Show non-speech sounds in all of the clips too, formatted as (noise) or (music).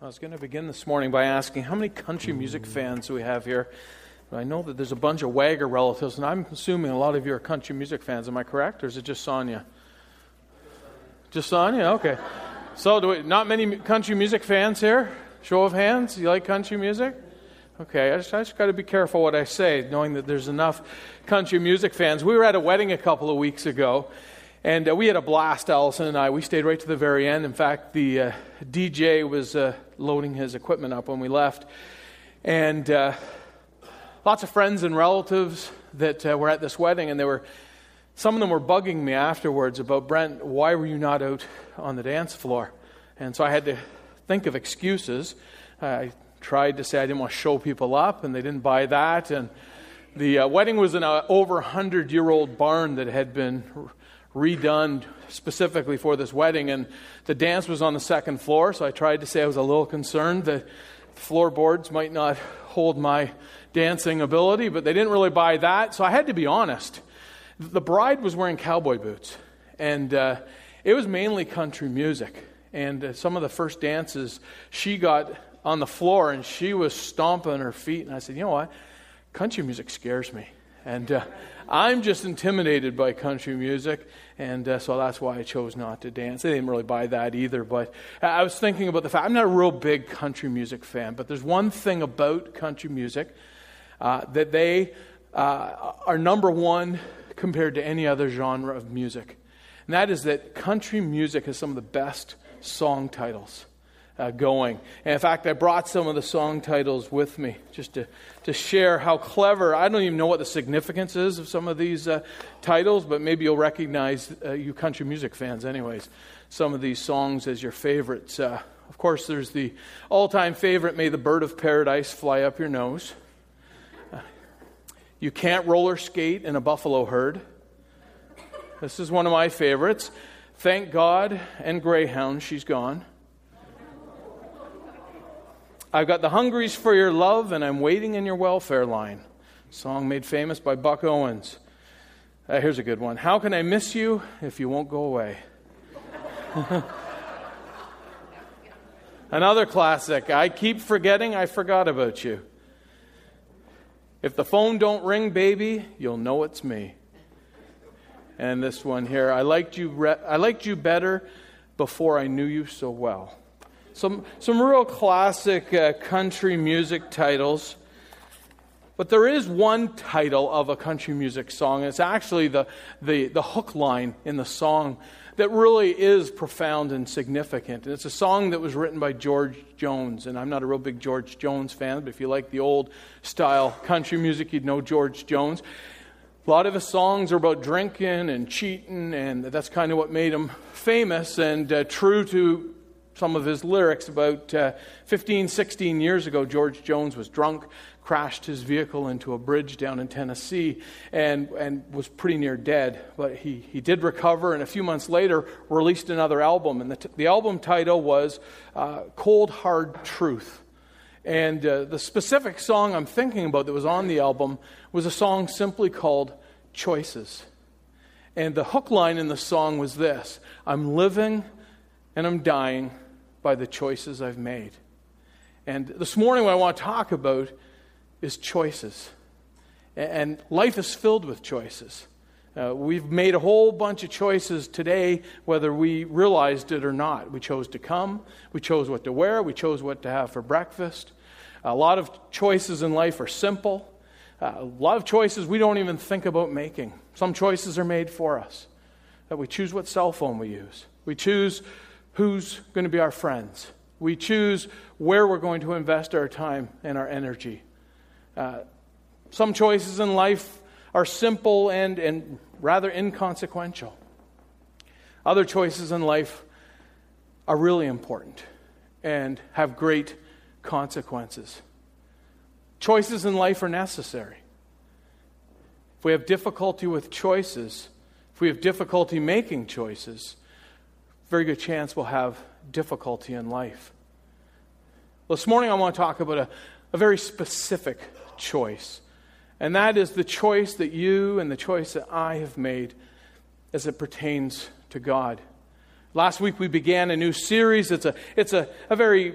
I was going to begin this morning by asking how many country music fans do we have here? I know that there's a bunch of Wagger relatives, and I'm assuming a lot of you are country music fans. Am I correct, or is it just Sonia? Just Sonia? Okay. So, do we, not many country music fans here? Show of hands. You like country music? Okay, I just, I just got to be careful what I say, knowing that there's enough country music fans. We were at a wedding a couple of weeks ago, and uh, we had a blast, Allison and I. We stayed right to the very end. In fact, the uh, DJ was uh, loading his equipment up when we left. And uh, lots of friends and relatives that uh, were at this wedding, and they were, some of them were bugging me afterwards about, Brent, why were you not out on the dance floor? And so I had to think of excuses. I tried to say I didn't want to show people up, and they didn't buy that. And the uh, wedding was in an over 100 year old barn that had been redone specifically for this wedding. And the dance was on the second floor, so I tried to say I was a little concerned that floorboards might not hold my dancing ability, but they didn't really buy that, so I had to be honest. The bride was wearing cowboy boots, and uh, it was mainly country music. And uh, some of the first dances, she got on the floor and she was stomping her feet. And I said, You know what? Country music scares me. And uh, I'm just intimidated by country music, and uh, so that's why I chose not to dance. They didn't really buy that either, but I was thinking about the fact I'm not a real big country music fan, but there's one thing about country music uh, that they uh, are number one compared to any other genre of music, and that is that country music has some of the best song titles uh, going. And in fact, I brought some of the song titles with me just to, to share how clever. I don't even know what the significance is of some of these uh, titles, but maybe you'll recognize, uh, you country music fans, anyways, some of these songs as your favorites. Uh, of course, there's the all time favorite, May the Bird of Paradise Fly Up Your Nose. You can't roller skate in a buffalo herd. This is one of my favorites. Thank God and Greyhound, she's gone. I've got the hungries for your love, and I'm waiting in your welfare line. Song made famous by Buck Owens. Uh, here's a good one. How can I miss you if you won't go away? (laughs) Another classic. I keep forgetting I forgot about you. If the phone don't ring, baby, you'll know it's me. And this one here. I liked you. Re- I liked you better before I knew you so well. Some, some real classic uh, country music titles. But there is one title of a country music song, it's actually the, the, the hook line in the song that really is profound and significant. And it's a song that was written by George Jones. And I'm not a real big George Jones fan, but if you like the old style country music, you'd know George Jones. A lot of his songs are about drinking and cheating, and that's kind of what made him famous and uh, true to some of his lyrics. About uh, 15, 16 years ago, George Jones was drunk, crashed his vehicle into a bridge down in Tennessee, and, and was pretty near dead. But he, he did recover, and a few months later, released another album. And the, t- the album title was uh, Cold Hard Truth. And uh, the specific song I'm thinking about that was on the album was a song simply called Choices. And the hook line in the song was this I'm living and I'm dying by the choices I've made. And this morning, what I want to talk about is choices. And life is filled with choices. Uh, we've made a whole bunch of choices today, whether we realized it or not. We chose to come, we chose what to wear, we chose what to have for breakfast. A lot of choices in life are simple. Uh, a lot of choices we don't even think about making. Some choices are made for us. That we choose what cell phone we use. We choose who's going to be our friends. We choose where we're going to invest our time and our energy. Uh, some choices in life are simple and, and rather inconsequential. Other choices in life are really important and have great consequences. Choices in life are necessary. If we have difficulty with choices, if we have difficulty making choices, very good chance we'll have difficulty in life. Well, this morning I want to talk about a, a very specific choice, and that is the choice that you and the choice that I have made as it pertains to God. Last week we began a new series. It's a, it's a, a very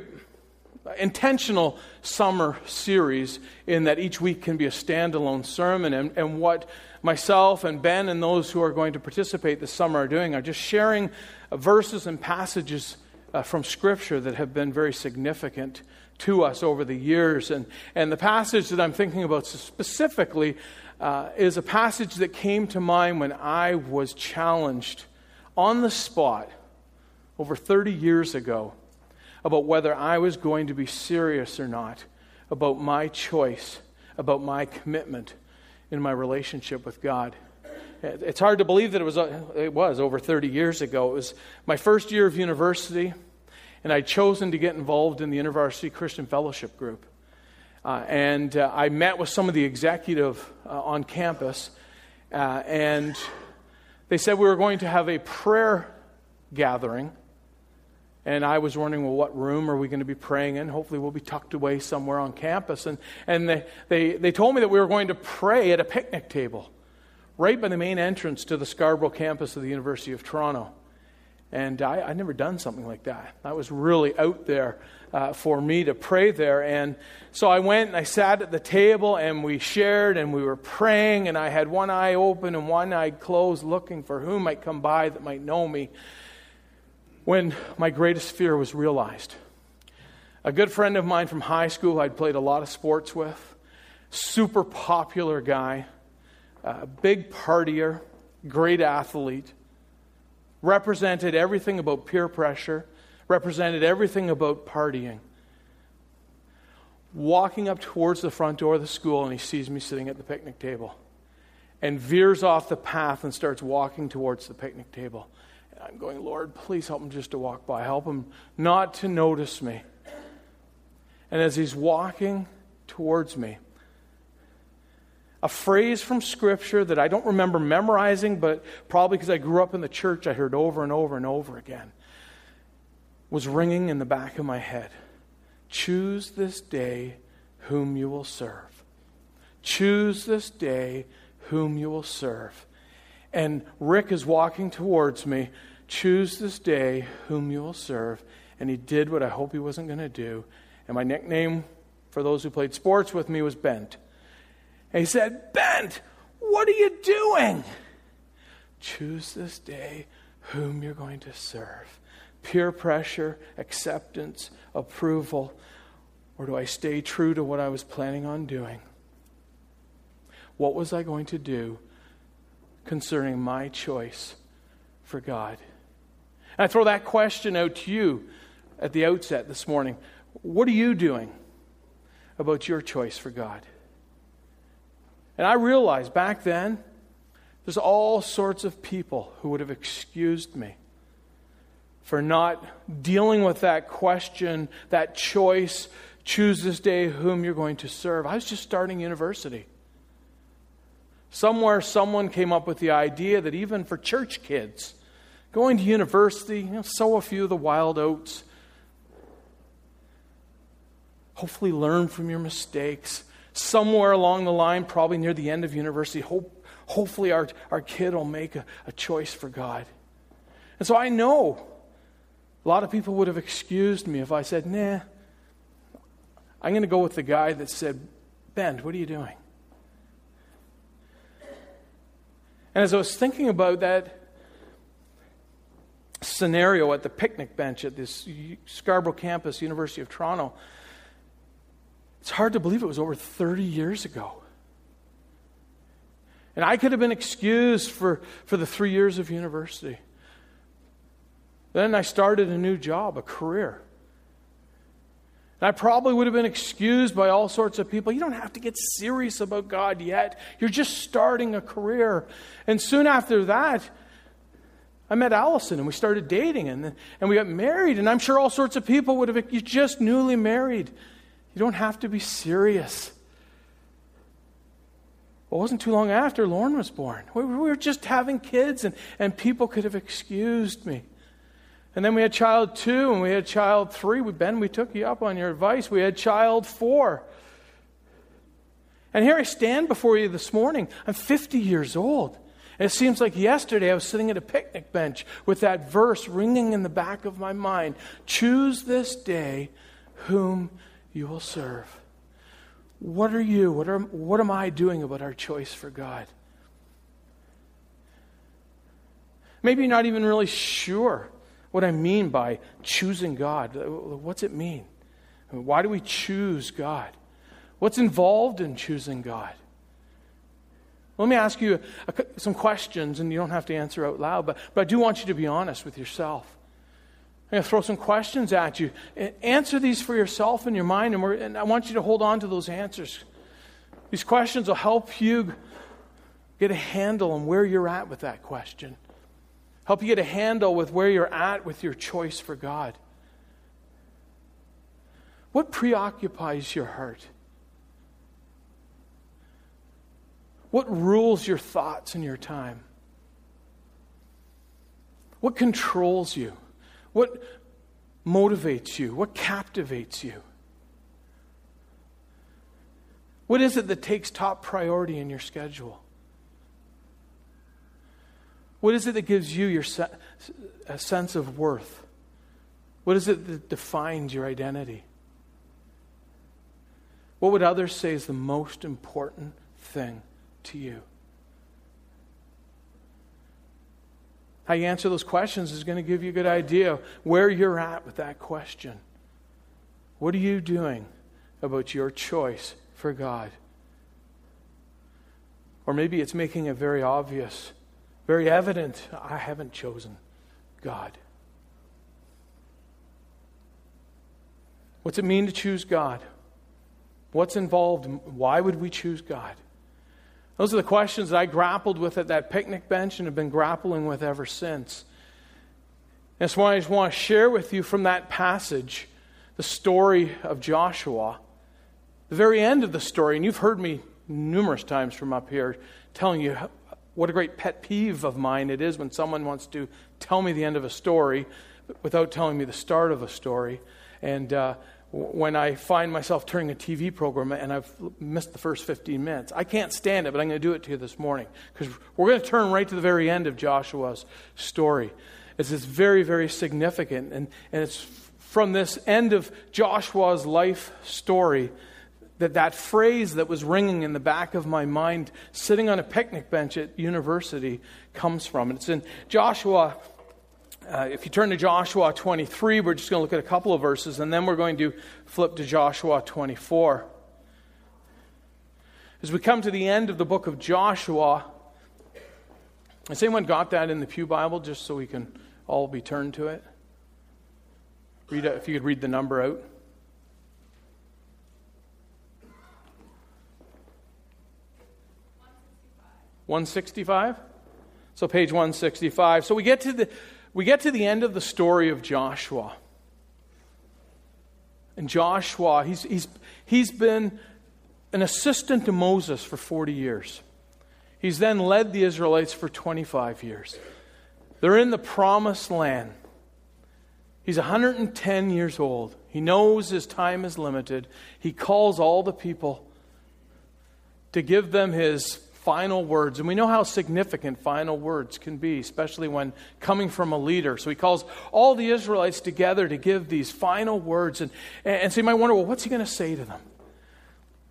intentional summer series in that each week can be a standalone sermon. And, and what myself and Ben and those who are going to participate this summer are doing are just sharing verses and passages uh, from Scripture that have been very significant to us over the years. And, and the passage that I'm thinking about specifically uh, is a passage that came to mind when I was challenged on the spot over 30 years ago about whether I was going to be serious or not about my choice, about my commitment in my relationship with God. It's hard to believe that it was, uh, it was over 30 years ago. It was my first year of university, and I'd chosen to get involved in the University Christian Fellowship Group. Uh, and uh, I met with some of the executive uh, on campus, uh, and they said we were going to have a prayer gathering and I was wondering, well, what room are we going to be praying in? Hopefully, we'll be tucked away somewhere on campus. And, and they, they, they told me that we were going to pray at a picnic table right by the main entrance to the Scarborough campus of the University of Toronto. And I, I'd never done something like that. That was really out there uh, for me to pray there. And so I went and I sat at the table and we shared and we were praying. And I had one eye open and one eye closed, looking for who might come by that might know me when my greatest fear was realized. A good friend of mine from high school I'd played a lot of sports with, super popular guy, big partier, great athlete, represented everything about peer pressure, represented everything about partying. Walking up towards the front door of the school, and he sees me sitting at the picnic table and veers off the path and starts walking towards the picnic table. I'm going, Lord, please help him just to walk by. Help him not to notice me. And as he's walking towards me, a phrase from Scripture that I don't remember memorizing, but probably because I grew up in the church, I heard over and over and over again, was ringing in the back of my head. Choose this day whom you will serve. Choose this day whom you will serve. And Rick is walking towards me Choose this day whom you will serve. And he did what I hope he wasn't going to do. And my nickname for those who played sports with me was Bent. And he said, Bent, what are you doing? Choose this day whom you're going to serve. Peer pressure, acceptance, approval, or do I stay true to what I was planning on doing? What was I going to do concerning my choice for God? And I throw that question out to you at the outset this morning. What are you doing about your choice for God? And I realized back then, there's all sorts of people who would have excused me for not dealing with that question, that choice. Choose this day whom you're going to serve. I was just starting university. Somewhere, someone came up with the idea that even for church kids, Going to university, you know, sow a few of the wild oats. Hopefully, learn from your mistakes. Somewhere along the line, probably near the end of university, hope, hopefully our, our kid will make a, a choice for God. And so I know a lot of people would have excused me if I said, nah, I'm going to go with the guy that said, Ben, what are you doing? And as I was thinking about that, scenario at the picnic bench at this Scarborough campus, University of Toronto, it's hard to believe it was over 30 years ago. And I could have been excused for, for the three years of university. Then I started a new job, a career. And I probably would have been excused by all sorts of people. You don't have to get serious about God yet. You're just starting a career. And soon after that, I met Allison and we started dating and, and we got married. And I'm sure all sorts of people would have, you're just newly married. You don't have to be serious. Well, it wasn't too long after Lauren was born. We were just having kids and, and people could have excused me. And then we had child two and we had child three. We, ben, we took you up on your advice. We had child four. And here I stand before you this morning. I'm 50 years old. It seems like yesterday I was sitting at a picnic bench with that verse ringing in the back of my mind Choose this day whom you will serve. What are you? What, are, what am I doing about our choice for God? Maybe you're not even really sure what I mean by choosing God. What's it mean? Why do we choose God? What's involved in choosing God? Let me ask you a, some questions, and you don't have to answer out loud, but, but I do want you to be honest with yourself. I'm going to throw some questions at you. Answer these for yourself in your mind, and, and I want you to hold on to those answers. These questions will help you get a handle on where you're at with that question, help you get a handle with where you're at with your choice for God. What preoccupies your heart? What rules your thoughts and your time? What controls you? What motivates you? What captivates you? What is it that takes top priority in your schedule? What is it that gives you your se- a sense of worth? What is it that defines your identity? What would others say is the most important thing to you? How you answer those questions is going to give you a good idea where you're at with that question. What are you doing about your choice for God? Or maybe it's making it very obvious, very evident I haven't chosen God. What's it mean to choose God? What's involved? Why would we choose God? Those are the questions that I grappled with at that picnic bench and have been grappling with ever since. That's why I just want to share with you from that passage the story of Joshua. The very end of the story, and you've heard me numerous times from up here telling you what a great pet peeve of mine it is when someone wants to tell me the end of a story without telling me the start of a story. And uh, when I find myself turning a TV program and I've missed the first 15 minutes. I can't stand it, but I'm going to do it to you this morning because we're going to turn right to the very end of Joshua's story. It's, very, very significant. And, and it's from this end of Joshua's life story that that phrase that was ringing in the back of my mind sitting on a picnic bench at university comes from. And it's in Joshua uh, if you turn to Joshua 23, we're just going to look at a couple of verses, and then we're going to flip to Joshua 24. As we come to the end of the book of Joshua, has anyone got that in the Pew Bible just so we can all be turned to it? Read it, if you could read the number out. One sixty-five. So page one sixty-five. So we get to the we get to the end of the story of Joshua. And Joshua, he's, he's, he's been an assistant to Moses for 40 years. He's then led the Israelites for 25 years. They're in the promised land. He's 110 years old. He knows his time is limited. He calls all the people to give them his final words. And we know how significant final words can be, especially when coming from a leader. So he calls all the Israelites together to give these final words. And, and so you might wonder, well, what's he going to say to them?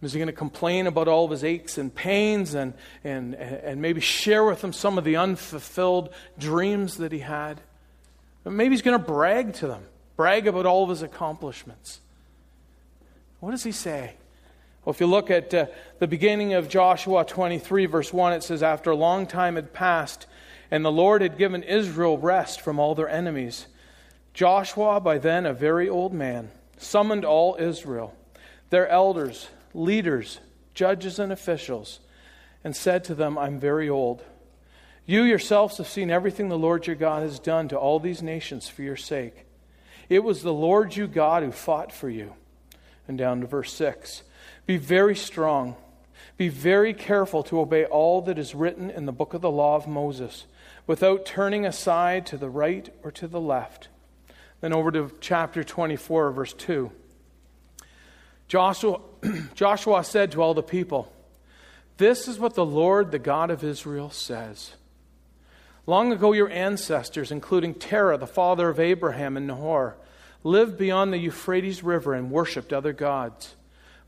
Is he going to complain about all of his aches and pains and, and, and maybe share with them some of the unfulfilled dreams that he had? maybe he's going to brag to them, brag about all of his accomplishments. What does he say? Well, if you look at uh, the beginning of Joshua 23, verse 1, it says, After a long time had passed, and the Lord had given Israel rest from all their enemies, Joshua, by then a very old man, summoned all Israel, their elders, leaders, judges, and officials, and said to them, I'm very old. You yourselves have seen everything the Lord your God has done to all these nations for your sake. It was the Lord you God who fought for you. And down to verse 6. Be very strong. Be very careful to obey all that is written in the book of the law of Moses, without turning aside to the right or to the left. Then over to chapter 24, verse 2. Joshua, (clears throat) Joshua said to all the people, This is what the Lord, the God of Israel, says. Long ago, your ancestors, including Terah, the father of Abraham, and Nahor, lived beyond the Euphrates River and worshipped other gods.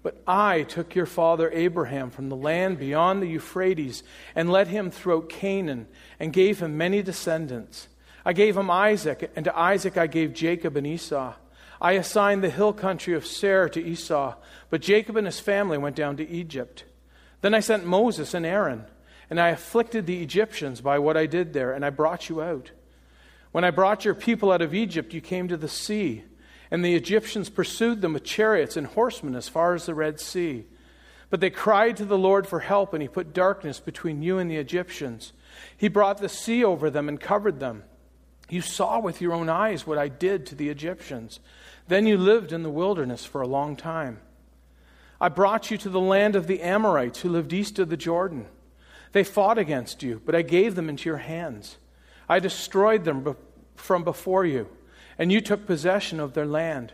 But I took your father Abraham from the land beyond the Euphrates and led him throughout Canaan and gave him many descendants. I gave him Isaac, and to Isaac I gave Jacob and Esau. I assigned the hill country of Seir to Esau, but Jacob and his family went down to Egypt. Then I sent Moses and Aaron, and I afflicted the Egyptians by what I did there, and I brought you out. When I brought your people out of Egypt, you came to the sea, and the Egyptians pursued them with chariots and horsemen as far as the Red Sea. But they cried to the Lord for help, and he put darkness between you and the Egyptians. He brought the sea over them and covered them. You saw with your own eyes what I did to the Egyptians. Then you lived in the wilderness for a long time. I brought you to the land of the Amorites who lived east of the Jordan. They fought against you, but I gave them into your hands. I destroyed them from before you, and you took possession of their land.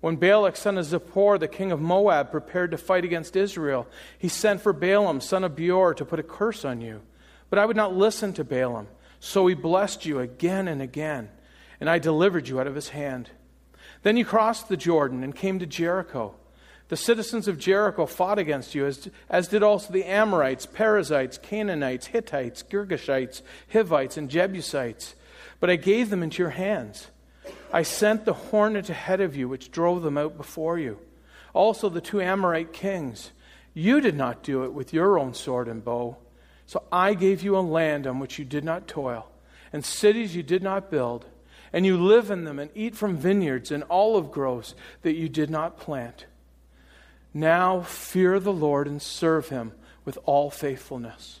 When Balak, son of Zippor, the king of Moab, prepared to fight against Israel, he sent for Balaam, son of Beor, to put a curse on you. But I would not listen to Balaam, so he blessed you again and again, and I delivered you out of his hand. Then you crossed the Jordan and came to Jericho. The citizens of Jericho fought against you, as, as did also the Amorites, Perizzites, Canaanites, Hittites, Girgashites, Hivites, and Jebusites. But I gave them into your hands. I sent the hornet ahead of you, which drove them out before you. Also the two Amorite kings. You did not do it with your own sword and bow. So I gave you a land on which you did not toil, and cities you did not build, and you live in them and eat from vineyards and olive groves that you did not plant. Now fear the Lord and serve him with all faithfulness.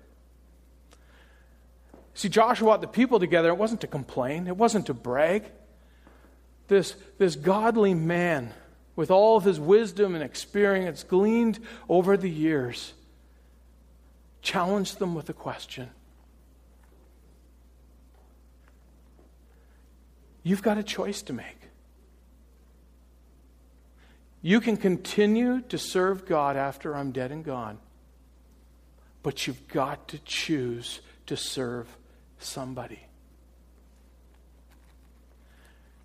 See, Joshua brought the people together. It wasn't to complain, it wasn't to brag. This, this godly man, with all of his wisdom and experience gleaned over the years, challenged them with a question You've got a choice to make. You can continue to serve God after I'm dead and gone, but you've got to choose to serve somebody.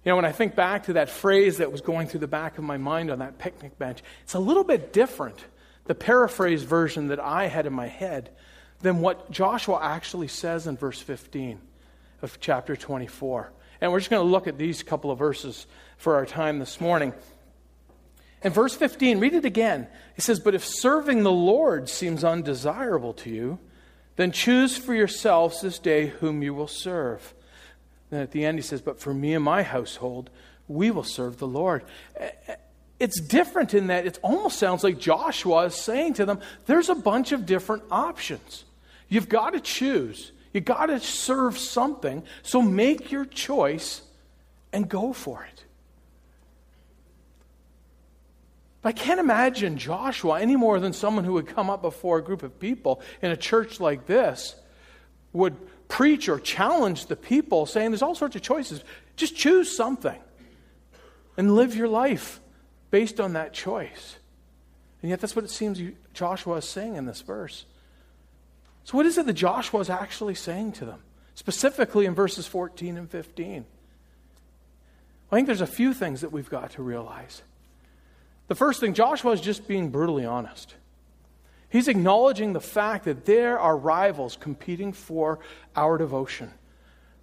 You know, when I think back to that phrase that was going through the back of my mind on that picnic bench, it's a little bit different, the paraphrase version that I had in my head, than what Joshua actually says in verse 15 of chapter 24. And we're just going to look at these couple of verses for our time this morning. In verse 15, read it again. He says, But if serving the Lord seems undesirable to you, then choose for yourselves this day whom you will serve. Then at the end, he says, But for me and my household, we will serve the Lord. Eh, eh, it's different in that it almost sounds like Joshua is saying to them, There's a bunch of different options. You've got to choose. You've got to serve something. So make your choice and go for it. I can't imagine Joshua any more than someone who would come up before a group of people in a church like this would preach or challenge the people, saying there's all sorts of choices. Just choose something and live your life based on that choice. And yet, that's what it seems Joshua is saying in this verse. So, what is it that Joshua is actually saying to them, specifically in verses 14 and 15? I think there's a few things that we've got to realize. The first thing, Joshua is just being brutally honest. He's acknowledging the fact that there are rivals competing for our devotion,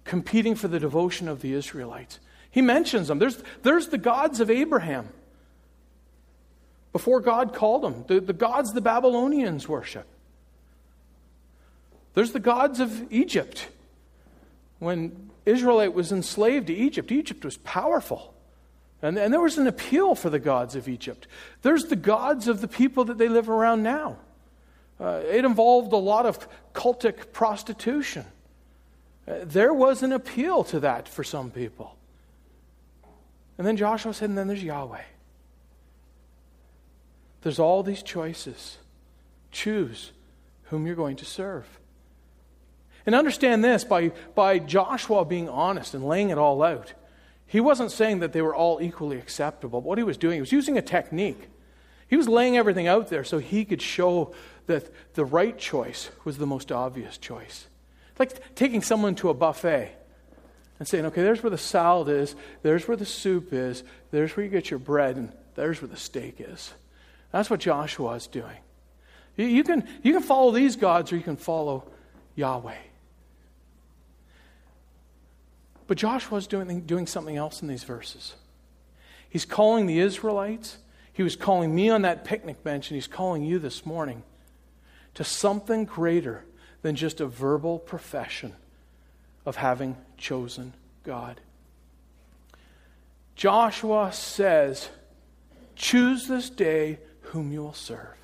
competing for the devotion of the Israelites. He mentions them. There's, there's the gods of Abraham before God called them, the, the gods the Babylonians worship. There's the gods of Egypt. When Israelite was enslaved to Egypt, Egypt was powerful. And, and there was an appeal for the gods of Egypt. There's the gods of the people that they live around now. Uh, it involved a lot of cultic prostitution. Uh, there was an appeal to that for some people. And then Joshua said, and then there's Yahweh. there's all these choices. Choose whom you're going to serve. And understand this by, by Joshua being honest and laying it all out, he wasn't saying that they were all equally acceptable. What he was doing, he was using a technique. He was laying everything out there so he could show that the right choice was the most obvious choice. Like taking someone to a buffet and saying, okay, there's where the salad is, there's where the soup is, there's where you get your bread, and there's where the steak is. That's what Joshua is doing. You, you, can, you can follow these gods or you can follow Yahweh. But Joshua is doing, doing something else in these verses. He's calling the Israelites, he was calling me on that picnic bench, and he's calling you this morning to something greater than just a verbal profession of having chosen God. Joshua says, Choose this day whom you will serve.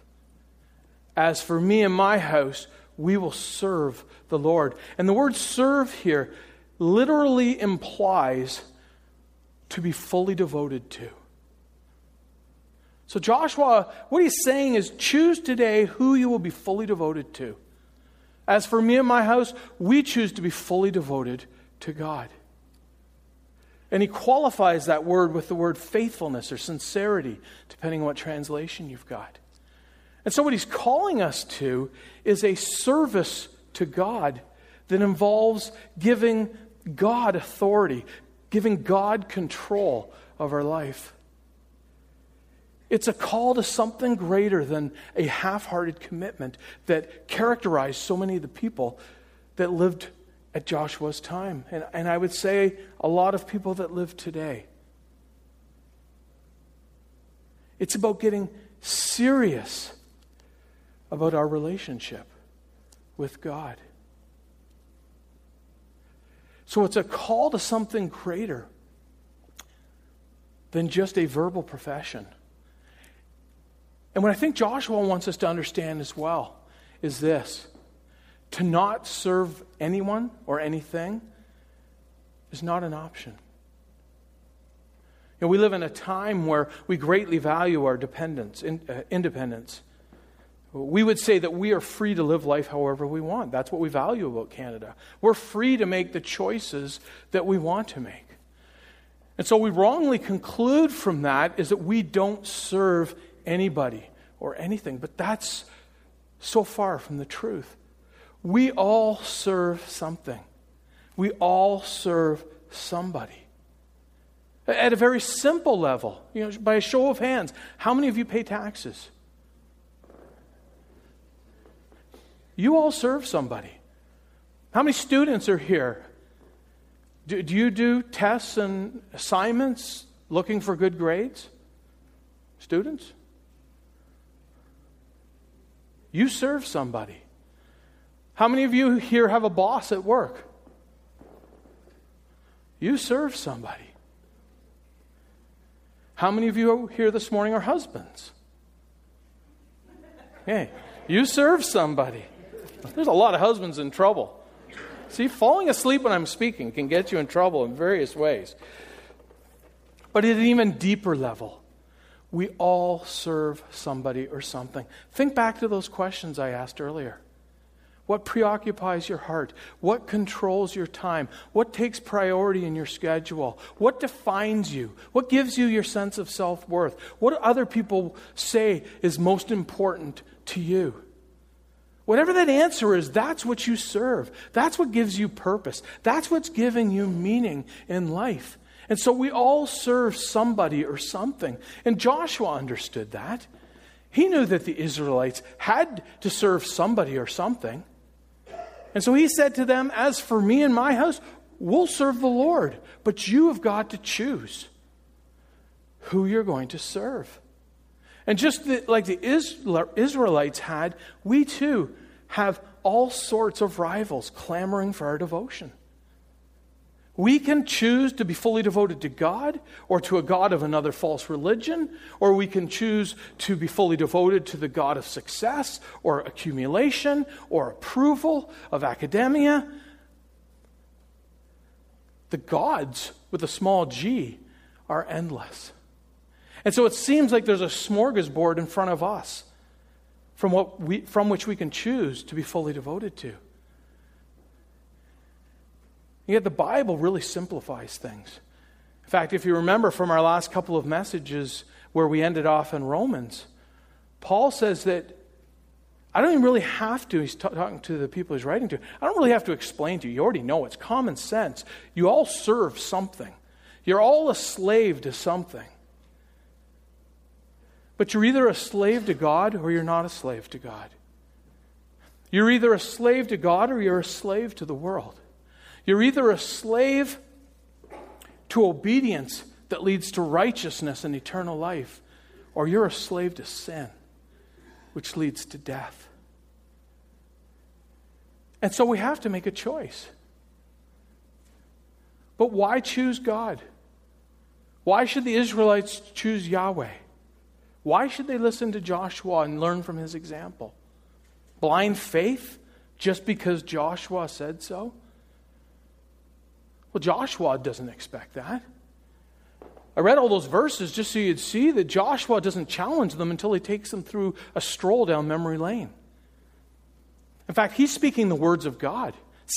As for me and my house, we will serve the Lord. And the word serve here literally implies to be fully devoted to. So, Joshua, what he's saying is choose today who you will be fully devoted to. As for me and my house, we choose to be fully devoted to God. And he qualifies that word with the word faithfulness or sincerity, depending on what translation you've got. And so, what he's calling us to is a service to God that involves giving God authority, giving God control of our life. It's a call to something greater than a half hearted commitment that characterized so many of the people that lived at Joshua's time. And, and I would say a lot of people that live today. It's about getting serious about our relationship with God. So it's a call to something greater than just a verbal profession. And what I think Joshua wants us to understand as well is this to not serve anyone or anything is not an option. You know, we live in a time where we greatly value our dependence, in, uh, independence. We would say that we are free to live life however we want. That's what we value about Canada. We're free to make the choices that we want to make. And so we wrongly conclude from that is that we don't serve anybody or anything. But that's so far from the truth. We all serve something, we all serve somebody. At a very simple level, you know, by a show of hands, how many of you pay taxes? You all serve somebody. How many students are here? Do, do you do tests and assignments looking for good grades? Students? You serve somebody. How many of you here have a boss at work? You serve somebody. How many of you here this morning are husbands? Hey, you serve somebody. There's a lot of husbands in trouble. See, falling asleep when I'm speaking can get you in trouble in various ways. But at an even deeper level, we all serve somebody or something. Think back to those questions I asked earlier. What preoccupies your heart? What controls your time? What takes priority in your schedule? What defines you? What gives you your sense of self worth? What other people say is most important to you? Whatever that answer is, that's what you serve. That's what gives you purpose. That's what's giving you meaning in life. And so we all serve somebody or something. And Joshua understood that. He knew that the Israelites had to serve somebody or something. And so he said to them, As for me and my house, we'll serve the Lord, but you have got to choose who you're going to serve. And just the, like the Israelites had, we too have all sorts of rivals clamoring for our devotion. We can choose to be fully devoted to God or to a God of another false religion, or we can choose to be fully devoted to the God of success or accumulation or approval of academia. The gods with a small g are endless. And so it seems like there's a smorgasbord in front of us from, what we, from which we can choose to be fully devoted to. Yet the Bible really simplifies things. In fact, if you remember from our last couple of messages where we ended off in Romans, Paul says that I don't even really have to, he's t- talking to the people he's writing to, I don't really have to explain to you. You already know it's common sense. You all serve something, you're all a slave to something. But you're either a slave to God or you're not a slave to God. You're either a slave to God or you're a slave to the world. You're either a slave to obedience that leads to righteousness and eternal life, or you're a slave to sin, which leads to death. And so we have to make a choice. But why choose God? Why should the Israelites choose Yahweh? Why should they listen to Joshua and learn from his example? Blind faith just because Joshua said so? Well, Joshua doesn't expect that. I read all those verses just so you'd see that Joshua doesn't challenge them until he takes them through a stroll down memory lane. In fact, he's speaking the words of God.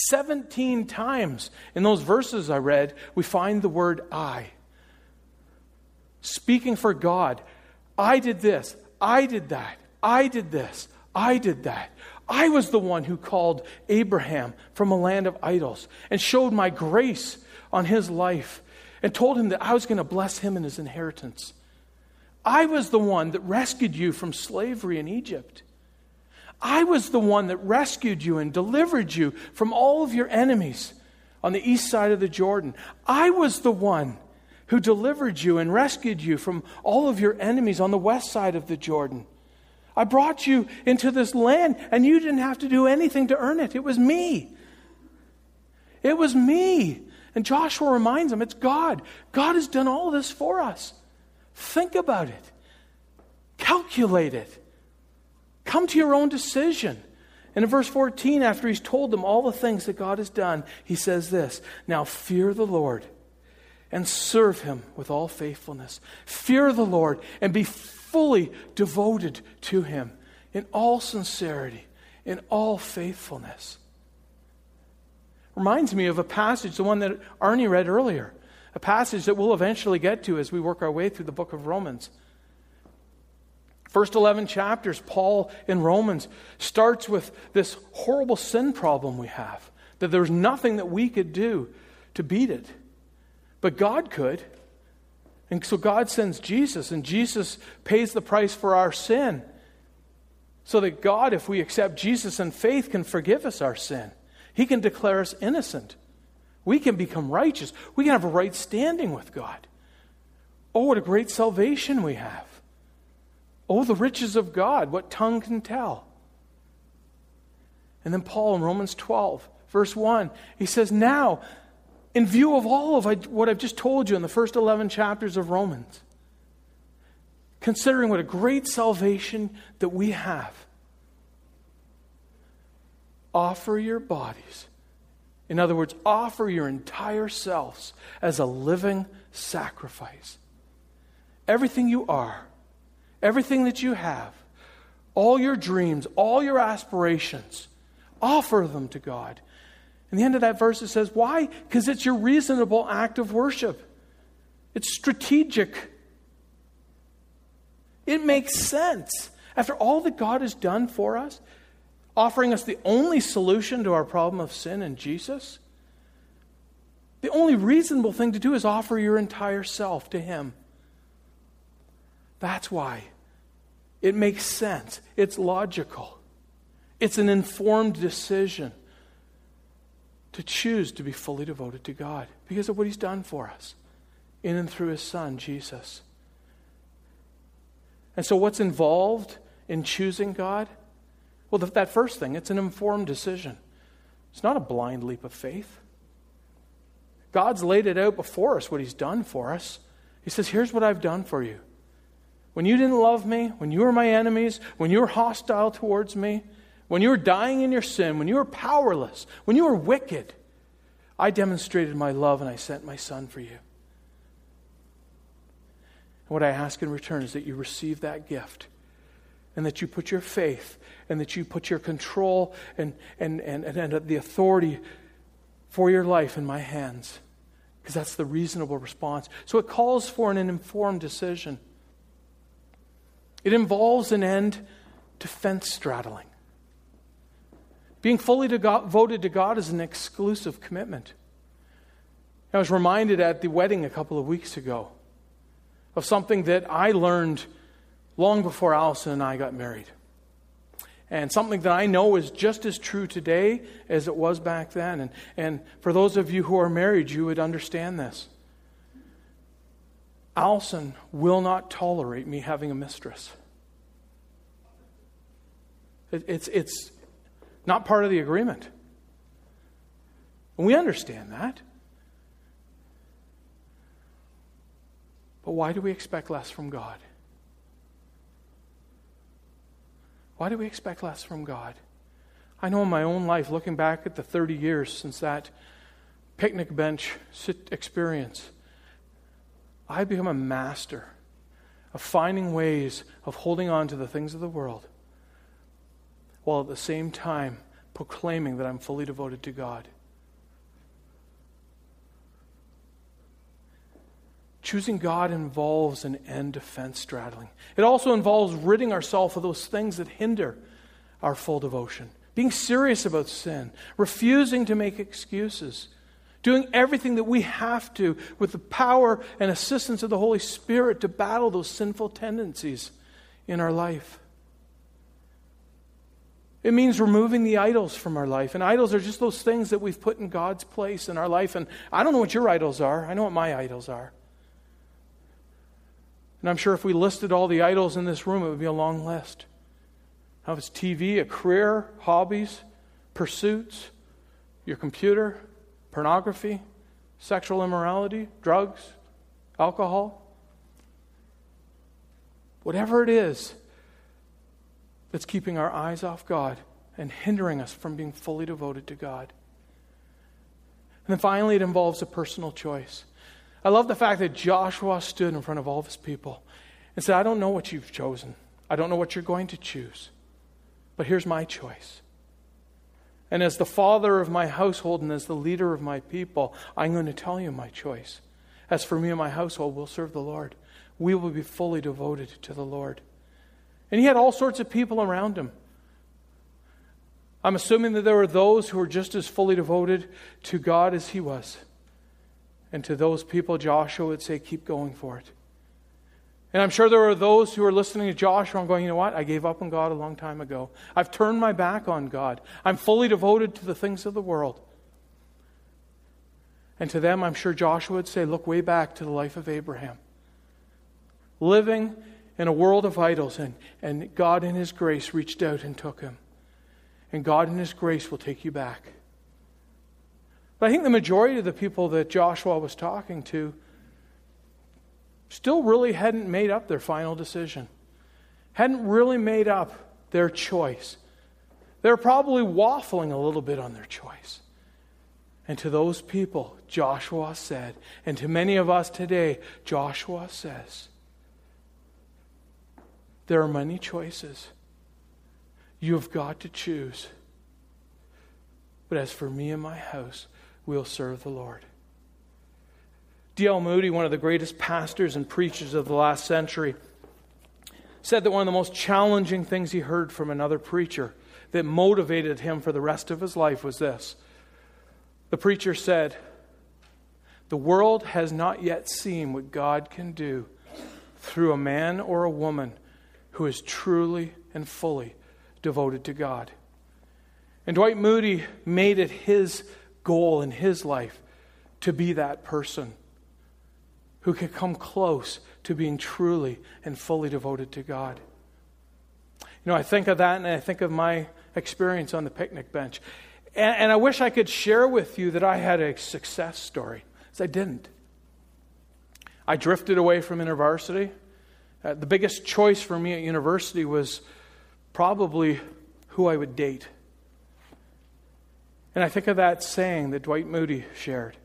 17 times in those verses I read, we find the word I. Speaking for God. I did this. I did that. I did this. I did that. I was the one who called Abraham from a land of idols and showed my grace on his life and told him that I was going to bless him and his inheritance. I was the one that rescued you from slavery in Egypt. I was the one that rescued you and delivered you from all of your enemies on the east side of the Jordan. I was the one who delivered you and rescued you from all of your enemies on the west side of the Jordan. I brought you into this land, and you didn't have to do anything to earn it. It was me. It was me. And Joshua reminds them it's God. God has done all this for us. Think about it, calculate it, come to your own decision. And in verse 14, after he's told them all the things that God has done, he says this Now fear the Lord and serve him with all faithfulness. Fear the Lord and be fully devoted to Him in all sincerity, in all faithfulness. Reminds me of a passage, the one that Arnie read earlier, a passage that we'll eventually get to as we work our way through the book of Romans. First 11 chapters, Paul in Romans starts with this horrible sin problem we have, that there's nothing that we could do to beat it. But God could. And so God sends Jesus, and Jesus pays the price for our sin. So that God, if we accept Jesus in faith, can forgive us our sin. He can declare us innocent. We can become righteous. We can have a right standing with God. Oh, what a great salvation we have. Oh, the riches of God, what tongue can tell. And then Paul in Romans 12, verse 1, he says, Now, in view of all of what I've just told you in the first 11 chapters of Romans, considering what a great salvation that we have, offer your bodies. In other words, offer your entire selves as a living sacrifice. Everything you are, everything that you have, all your dreams, all your aspirations, offer them to God in the end of that verse, it says, Why? Because it's your reasonable act of worship, it's strategic. It makes sense. After all that God has done for us, offering us the only solution to our problem of sin in Jesus, the only reasonable thing to do is offer your entire self to Him. That's why. It makes sense. It's logical. It's an informed decision to choose to be fully devoted to God because of what He's done for us in and through His Son, Jesus. And so, what's involved in choosing God? Well, that first thing, it's an informed decision. It's not a blind leap of faith. God's laid it out before us, what He's done for us. He says, Here's what I've done for you. When you didn't love me, when you were my enemies, when you were hostile towards me, when you were dying in your sin, when you were powerless, when you were wicked, I demonstrated my love and I sent my son for you. And what I ask in return is that you receive that gift and that you put your faith and that you put your control and, and, and, and, the authority for your life in my hands. Because that's the reasonable response. So it calls for an informed decision. It involves an end to fence straddling. Being fully devoted to God is an exclusive commitment. I was reminded at the wedding a couple of weeks ago of something that I learned long before Allison and I got married. And something that I know is just as true today as it was back then. And, and for those of you who are married, you would understand this. Allison will not tolerate me having a mistress. It, it's, it's not part of the agreement. And we understand that. But why do we expect less from God? Why do we expect less from God? I know in my own life, looking back at the 30 years since that picnic bench experience, I've become a master of finding ways of holding on to the things of the world while at the same time proclaiming that I'm fully devoted to God. Choosing God involves an end to fence straddling. It also involves ridding ourselves of those things that hinder our full devotion, being serious about sin, refusing to make excuses, doing everything that we have to with the power and assistance of the Holy Spirit to battle those sinful tendencies in our life. It means removing the idols from our life. And idols are just those things that we've put in God's place in our life. And I don't know what your idols are, I know what my idols are. And I'm sure if we listed all the idols in this room, it would be a long list. How it's TV, a career, hobbies, pursuits, your computer, pornography, sexual immorality, drugs, alcohol. Whatever it is that's keeping our eyes off God and hindering us from being fully devoted to God. And then finally, it involves a personal choice. I love the fact that Joshua stood in front of all of his people and said, I don't know what you've chosen. I don't know what you're going to choose. But here's my choice. And as the father of my household and as the leader of my people, I'm going to tell you my choice. As for me and my household, we'll serve the Lord. We will be fully devoted to the Lord. And he had all sorts of people around him. I'm assuming that there were those who were just as fully devoted to God as he was. And to those people, Joshua would say, Keep going for it. And I'm sure there were those who were listening to Joshua and going, You know what? I gave up on God a long time ago. I've turned my back on God. I'm fully devoted to the things of the world. And to them, I'm sure Joshua would say, Look way back to the life of Abraham. Living in a world of idols, and, and God in His grace reached out and took him. And God in His grace will take you back. But I think the majority of the people that Joshua was talking to still really hadn't made up their final decision, hadn't really made up their choice. They're probably waffling a little bit on their choice. And to those people, Joshua said, and to many of us today, Joshua says, there are many choices. You have got to choose. But as for me and my house, we'll serve the Lord. D.L. Moody, one of the greatest pastors and preachers of the last century, said that one of the most challenging things he heard from another preacher that motivated him for the rest of his life was this. The preacher said, The world has not yet seen what God can do through a man or a woman who is truly and fully devoted to God. And Dwight Moody made it his goal in his life to be that person who could come close to being truly and fully devoted to God. You know, I think of that and I think of my experience on the picnic bench. And, and I wish I could share with you that I had a success story, because I didn't. I drifted away from university. Uh, the biggest choice for me at university was probably who I would date. And I think of that saying that Dwight Moody shared.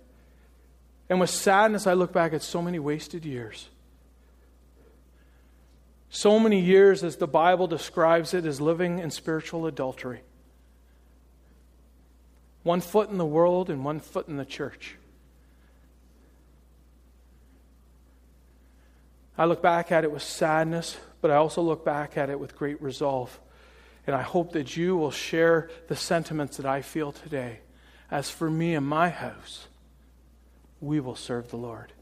And with sadness, I look back at so many wasted years. So many years, as the Bible describes it, as living in spiritual adultery. One foot in the world and one foot in the church. I look back at it with sadness, but I also look back at it with great resolve. And I hope that you will share the sentiments that I feel today. As for me and my house, we will serve the Lord.